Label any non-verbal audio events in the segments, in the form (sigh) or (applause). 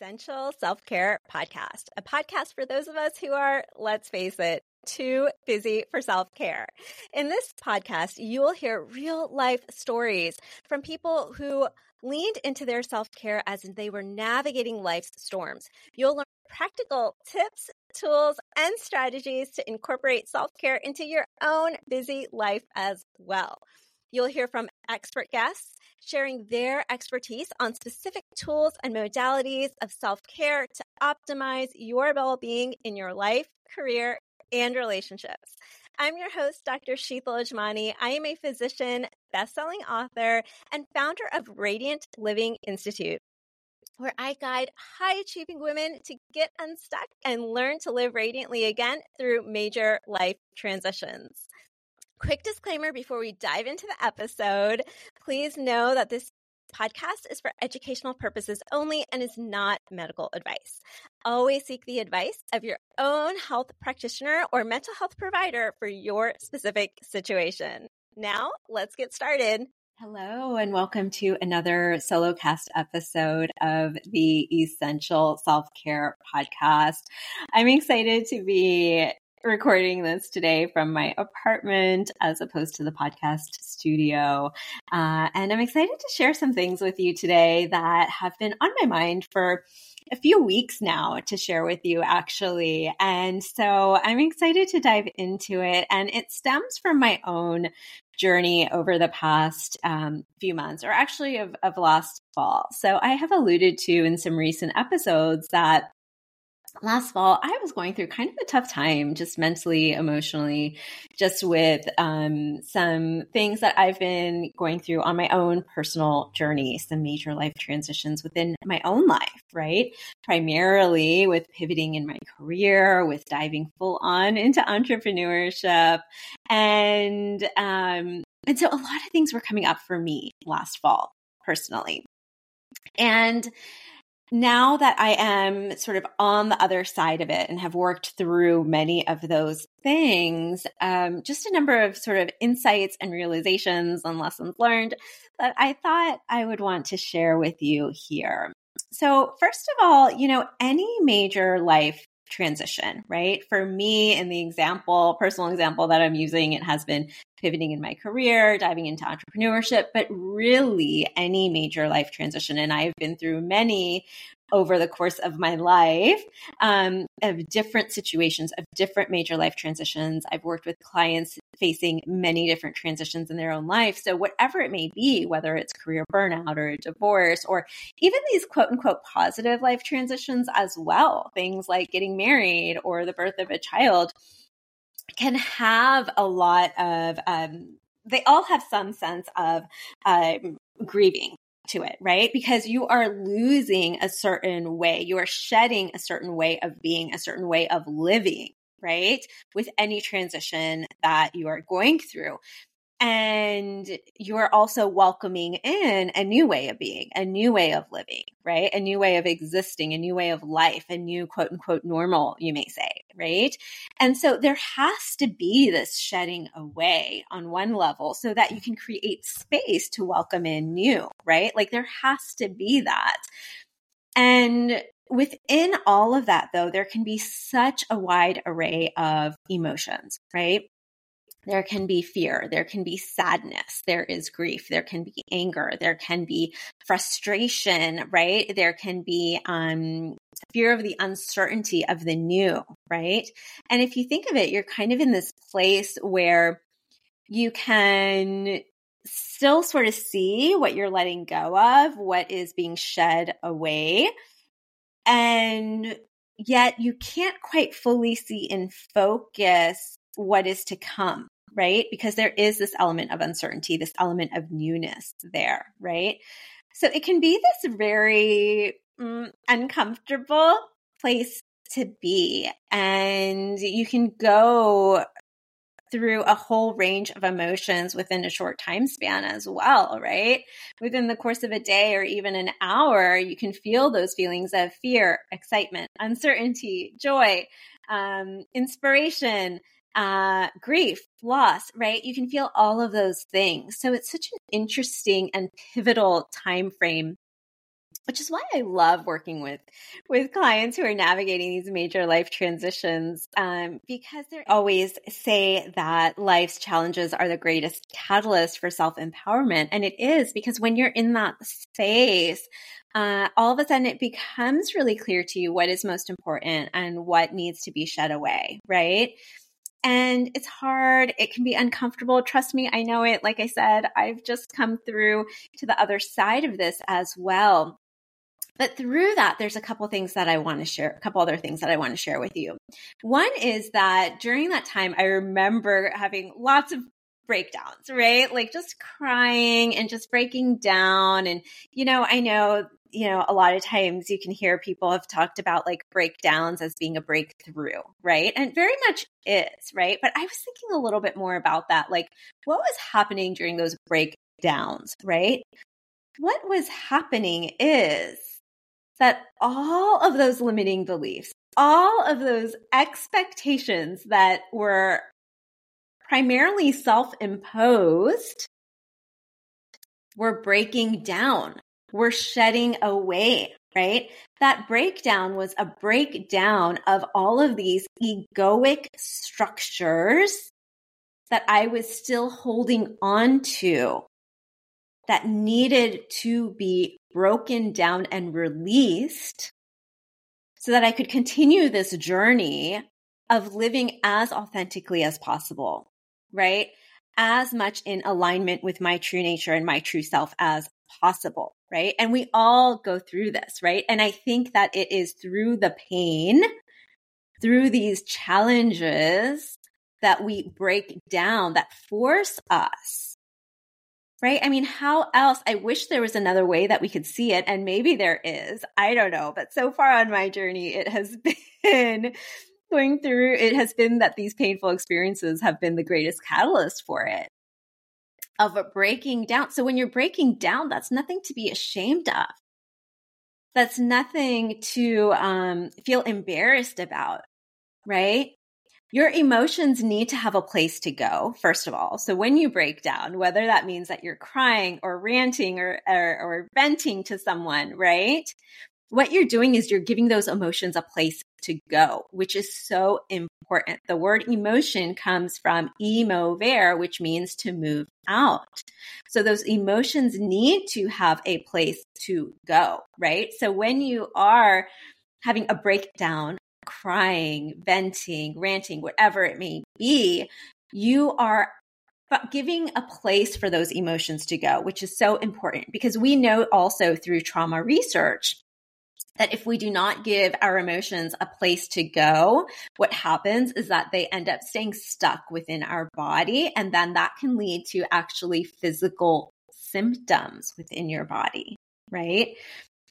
Essential Self Care Podcast, a podcast for those of us who are, let's face it, too busy for self care. In this podcast, you will hear real life stories from people who leaned into their self care as they were navigating life's storms. You'll learn practical tips, tools, and strategies to incorporate self care into your own busy life as well. You'll hear from expert guests sharing their expertise on specific tools and modalities of self care to optimize your well being in your life, career, and relationships. I'm your host, Dr. Sheetal Ajmani. I am a physician, best-selling author, and founder of Radiant Living Institute, where I guide high-achieving women to get unstuck and learn to live radiantly again through major life transitions. Quick disclaimer before we dive into the episode please know that this podcast is for educational purposes only and is not medical advice. Always seek the advice of your own health practitioner or mental health provider for your specific situation. Now, let's get started. Hello, and welcome to another solo cast episode of the Essential Self Care Podcast. I'm excited to be recording this today from my apartment as opposed to the podcast studio. Uh, and I'm excited to share some things with you today that have been on my mind for a few weeks now to share with you, actually. And so I'm excited to dive into it. And it stems from my own journey over the past um, few months, or actually of, of last fall. So I have alluded to in some recent episodes that last fall i was going through kind of a tough time just mentally emotionally just with um, some things that i've been going through on my own personal journey some major life transitions within my own life right? Primarily with pivoting in my career with diving full on into entrepreneurship and um, and so a lot of things were coming up for me last fall personally. And now that I am sort of on the other side of it and have worked through many of those things, um, just a number of sort of insights and realizations and lessons learned that I thought I would want to share with you here. So, first of all, you know, any major life transition, right? For me, in the example, personal example that I'm using, it has been pivoting in my career, diving into entrepreneurship, but really any major life transition. And I've been through many over the course of my life um, of different situations, of different major life transitions. I've worked with clients facing many different transitions in their own life. So, whatever it may be, whether it's career burnout or a divorce, or even these quote unquote positive life transitions as well, things like getting married or the birth of a child can have a lot of um, they all have some sense of um, grieving to it, right? Because you are losing a certain way, you are shedding a certain way of being, a certain way of living, right? With any transition that you are going through and you're also welcoming in a new way of being, a new way of living, right? A new way of existing, a new way of life, a new quote unquote normal, you may say, right? And so there has to be this shedding away on one level so that you can create space to welcome in new, right? Like there has to be that. And within all of that, though, there can be such a wide array of emotions, right? There can be fear, there can be sadness, there is grief, there can be anger, there can be frustration, right? There can be um, fear of the uncertainty of the new, right? And if you think of it, you're kind of in this place where you can still sort of see what you're letting go of, what is being shed away. And yet you can't quite fully see in focus what is to come, right? Because there is this element of uncertainty, this element of newness there, right? So it can be this very mm, uncomfortable place to be. And you can go through a whole range of emotions within a short time span as well, right? Within the course of a day or even an hour, you can feel those feelings of fear, excitement, uncertainty, joy, um, inspiration, uh, grief, loss, right? You can feel all of those things. So it's such an interesting and pivotal time frame which is why I love working with with clients who are navigating these major life transitions um, because they always say that life's challenges are the greatest catalyst for self empowerment, and it is because when you're in that space, uh, all of a sudden it becomes really clear to you what is most important and what needs to be shed away, right? And it's hard. It can be uncomfortable. Trust me, I know it. Like I said, I've just come through to the other side of this as well. But through that, there's a couple things that I want to share, a couple other things that I want to share with you. One is that during that time, I remember having lots of breakdowns, right? Like just crying and just breaking down. And, you know, I know, you know, a lot of times you can hear people have talked about like breakdowns as being a breakthrough, right? And very much is, right? But I was thinking a little bit more about that. Like, what was happening during those breakdowns, right? What was happening is that all of those limiting beliefs, all of those expectations that were primarily self imposed were breaking down, were shedding away, right? That breakdown was a breakdown of all of these egoic structures that I was still holding on to that needed to be broken down and released so that I could continue this journey of living as authentically as possible, right? As much in alignment with my true nature and my true self as possible, right? And we all go through this, right? And I think that it is through the pain, through these challenges that we break down that force us Right? I mean, how else? I wish there was another way that we could see it, and maybe there is. I don't know. But so far on my journey, it has (laughs) been going through, it has been that these painful experiences have been the greatest catalyst for it of a breaking down. So when you're breaking down, that's nothing to be ashamed of. That's nothing to um, feel embarrassed about, right? Your emotions need to have a place to go, first of all. So when you break down, whether that means that you're crying or ranting or, or, or venting to someone, right? What you're doing is you're giving those emotions a place to go, which is so important. The word emotion comes from emovere, which means to move out. So those emotions need to have a place to go, right? So when you are having a breakdown crying, venting, ranting, whatever it may be, you are giving a place for those emotions to go, which is so important because we know also through trauma research that if we do not give our emotions a place to go, what happens is that they end up staying stuck within our body. And then that can lead to actually physical symptoms within your body, right?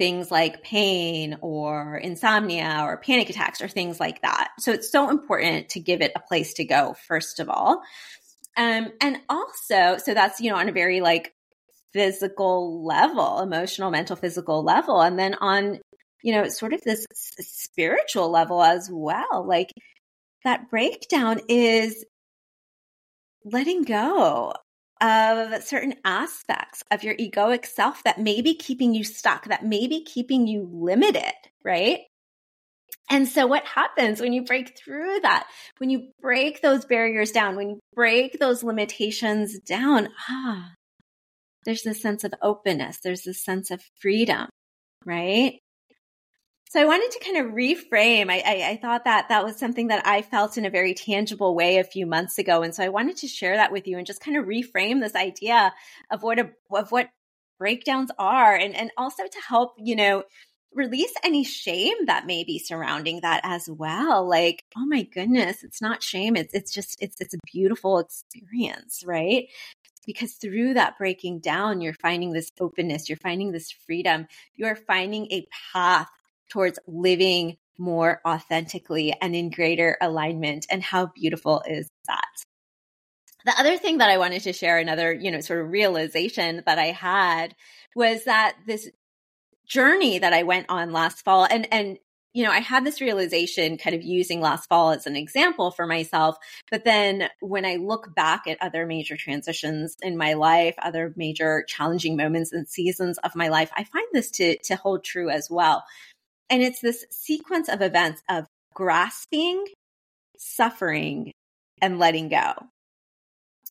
things like pain or insomnia or panic attacks or things like that. So it's so important to give it a place to go, first of all. Um, and also, so that's, you know, on a very like physical level, emotional, mental, physical level. And then on, you know, sort of this spiritual level as well. Like that breakdown is letting go of certain aspects of your egoic self that may be keeping you stuck, that may be keeping you limited, right? And so, what happens when you break through that? When you break those barriers down, when you break those limitations down, ah, there's this sense of openness, there's this sense of freedom, right? So I wanted to kind of reframe. I, I, I, thought that that was something that I felt in a very tangible way a few months ago, and so I wanted to share that with you and just kind of reframe this idea of what a, of what breakdowns are, and and also to help you know release any shame that may be surrounding that as well. Like, oh my goodness, it's not shame; it's it's just it's it's a beautiful experience, right? because through that breaking down, you're finding this openness, you're finding this freedom, you're finding a path towards living more authentically and in greater alignment. And how beautiful is that? The other thing that I wanted to share, another, you know, sort of realization that I had was that this journey that I went on last fall and, and you know, I had this realization kind of using last fall as an example for myself. But then when I look back at other major transitions in my life, other major challenging moments and seasons of my life, I find this to, to hold true as well. And it's this sequence of events of grasping, suffering, and letting go.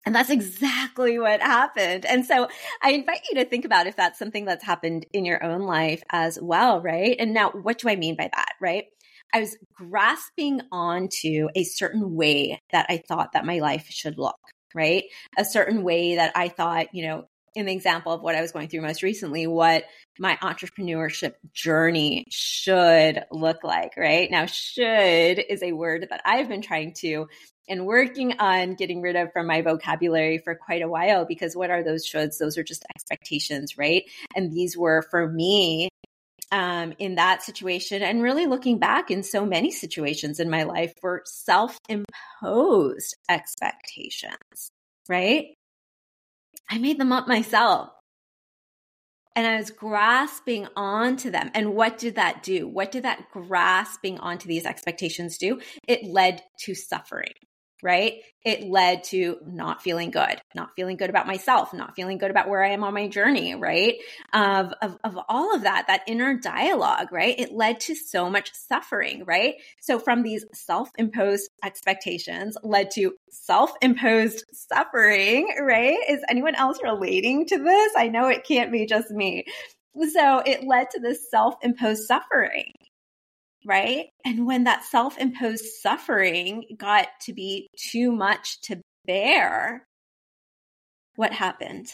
And that's exactly what happened. And so I invite you to think about if that's something that's happened in your own life as well, right? And now, what do I mean by that, right? I was grasping onto a certain way that I thought that my life should look, right? A certain way that I thought, you know, in the example of what I was going through most recently, what my entrepreneurship journey should look like, right? Now, should is a word that I've been trying to and working on getting rid of from my vocabulary for quite a while because what are those shoulds? Those are just expectations, right? And these were for me um, in that situation and really looking back in so many situations in my life for self imposed expectations, right? I made them up myself. And I was grasping onto them. And what did that do? What did that grasping onto these expectations do? It led to suffering right? It led to not feeling good, not feeling good about myself, not feeling good about where I am on my journey, right? Of, of, of all of that, that inner dialogue, right? It led to so much suffering, right? So from these self-imposed expectations led to self-imposed suffering, right? Is anyone else relating to this? I know it can't be just me. So it led to this self-imposed suffering, right? And when that self imposed suffering got to be too much to bear, what happened?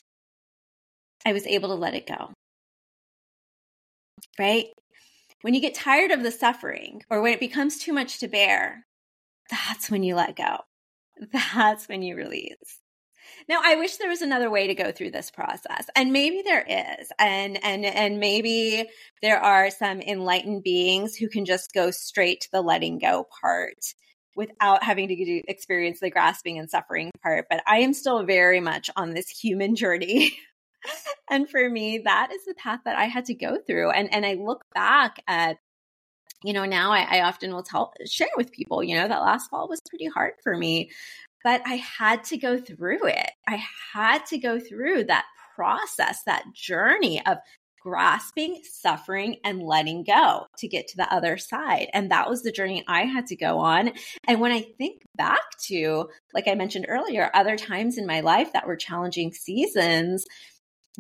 I was able to let it go. Right? When you get tired of the suffering or when it becomes too much to bear, that's when you let go. That's when you release. Now, I wish there was another way to go through this process. And maybe there is. And and and maybe there are some enlightened beings who can just go straight to the letting go part without having to experience the grasping and suffering part. But I am still very much on this human journey. (laughs) and for me, that is the path that I had to go through. And and I look back at you know, now I, I, often will tell, share with people, you know, that last fall was pretty hard for me but I had to go through it. I had to go through that process, that journey of grasping, suffering, and letting go to get to the other side. And that was the journey I had to go on. And when I think back to, like I mentioned earlier, other times in my life that were challenging seasons,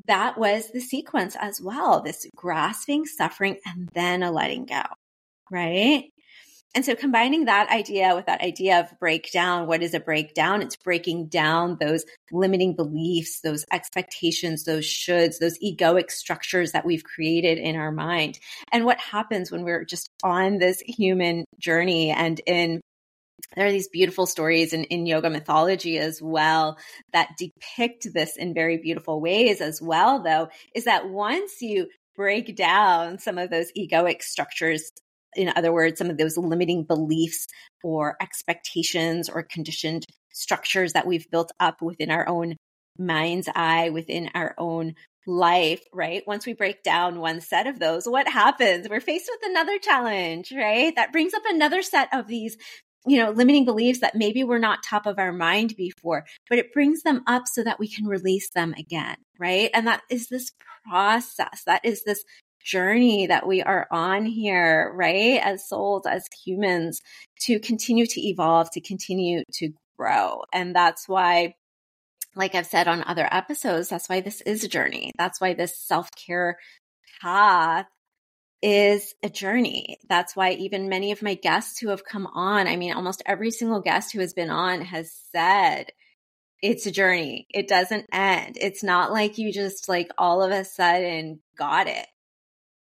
that was the sequence as well this grasping, suffering, and then a letting go. Right. And so combining that idea with that idea of breakdown, what is a breakdown? It's breaking down those limiting beliefs, those expectations, those shoulds, those egoic structures that we've created in our mind. And what happens when we're just on this human journey and in there are these beautiful stories in, in yoga mythology as well that depict this in very beautiful ways as well though is that once you break down some of those egoic structures in other words, some of those limiting beliefs or expectations or conditioned structures that we've built up within our own mind's eye, within our own life, right? Once we break down one set of those, what happens? We're faced with another challenge, right? That brings up another set of these, you know, limiting beliefs that maybe were not top of our mind before, but it brings them up so that we can release them again, right? And that is this process. That is this journey that we are on here, right? As souls, as humans, to continue to evolve, to continue to grow. And that's why, like I've said on other episodes, that's why this is a journey. That's why this self care path is a journey. That's why even many of my guests who have come on, I mean, almost every single guest who has been on has said, it's a journey. It doesn't end. It's not like you just like all of a sudden got it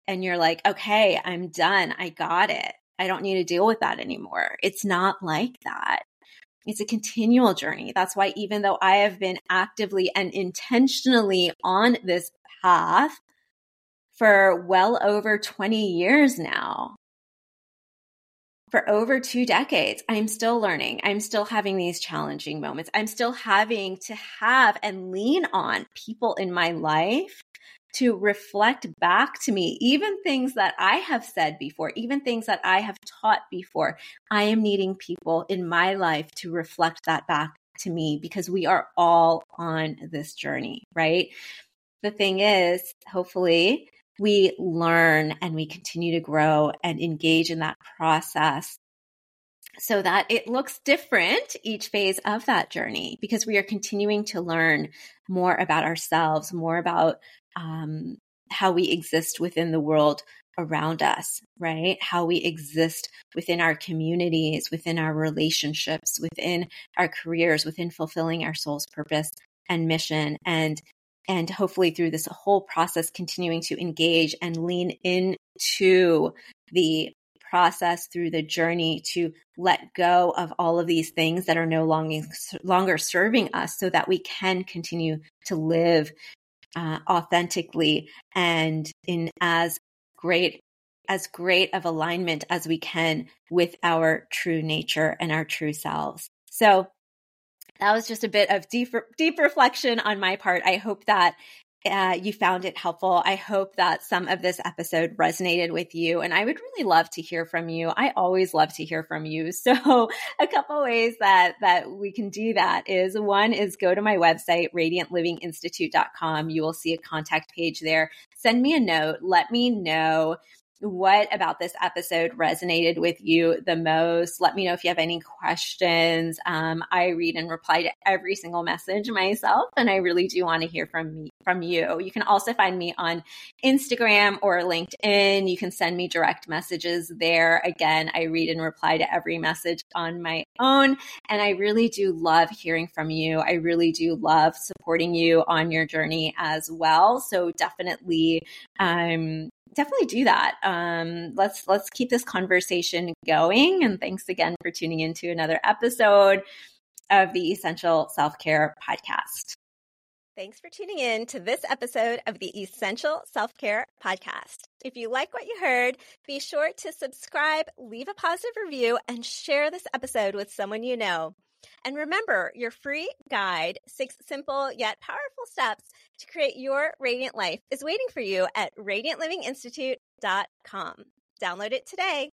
and you're like, okay, I'm done. I got it. I don't need to deal with that anymore. It's not like that. It's a continual journey. That's why, even though I have been actively and intentionally on this path for well over 20 years now, for over two decades, I'm still learning. I'm still having these challenging moments. I'm still having to have and lean on people in my life to reflect back to me, even things that I have said before, even things that I have taught before. I am needing people in my life to reflect that back to me because we are all on this journey, right? The thing is, hopefully, we learn and we continue to grow and engage in that process so that it looks different each phase of that journey because we are continuing to learn more about ourselves, more about um, how we exist within the world around us, right? How we exist within our communities, within our relationships, within our careers, within fulfilling our soul's purpose and mission. And and hopefully through this whole process continuing to engage and lean into the process through the journey to let go of all of these things that are no longer longer serving us so that we can continue to live uh, authentically and in as great as great of alignment as we can with our true nature and our true selves. So that was just a bit of deep deep reflection on my part. I hope that uh, you found it helpful. I hope that some of this episode resonated with you. And I would really love to hear from you. I always love to hear from you. (laughs) So a couple ways that, that we can do that is one is go to my website, radiantlivinginstitute.com. You will see a contact page there. Send me a note. Let me know what about this episode resonated with you the most. Let me know if you have any questions. Um, I read and reply to every single message myself, and I really do want to hear from me from you. You can also find me on Instagram or LinkedIn. You can send me direct messages there. Again, I read and reply to every message on my own, and I really do love hearing from you. I really do love supporting you on your journey as well. So definitely um, definitely do that. Um, let's let's keep this conversation going. And thanks again for tuning into another episode of the Essential Self Care Podcast. Thanks for tuning in to this episode of the Essential Self Care Podcast. If you like what you heard, be sure to subscribe, leave a positive review, and share this episode with someone you know. And remember, your free guide, six simple yet powerful steps to create your radiant life, is waiting for you at radiantlivinginstitute.com. Download it today.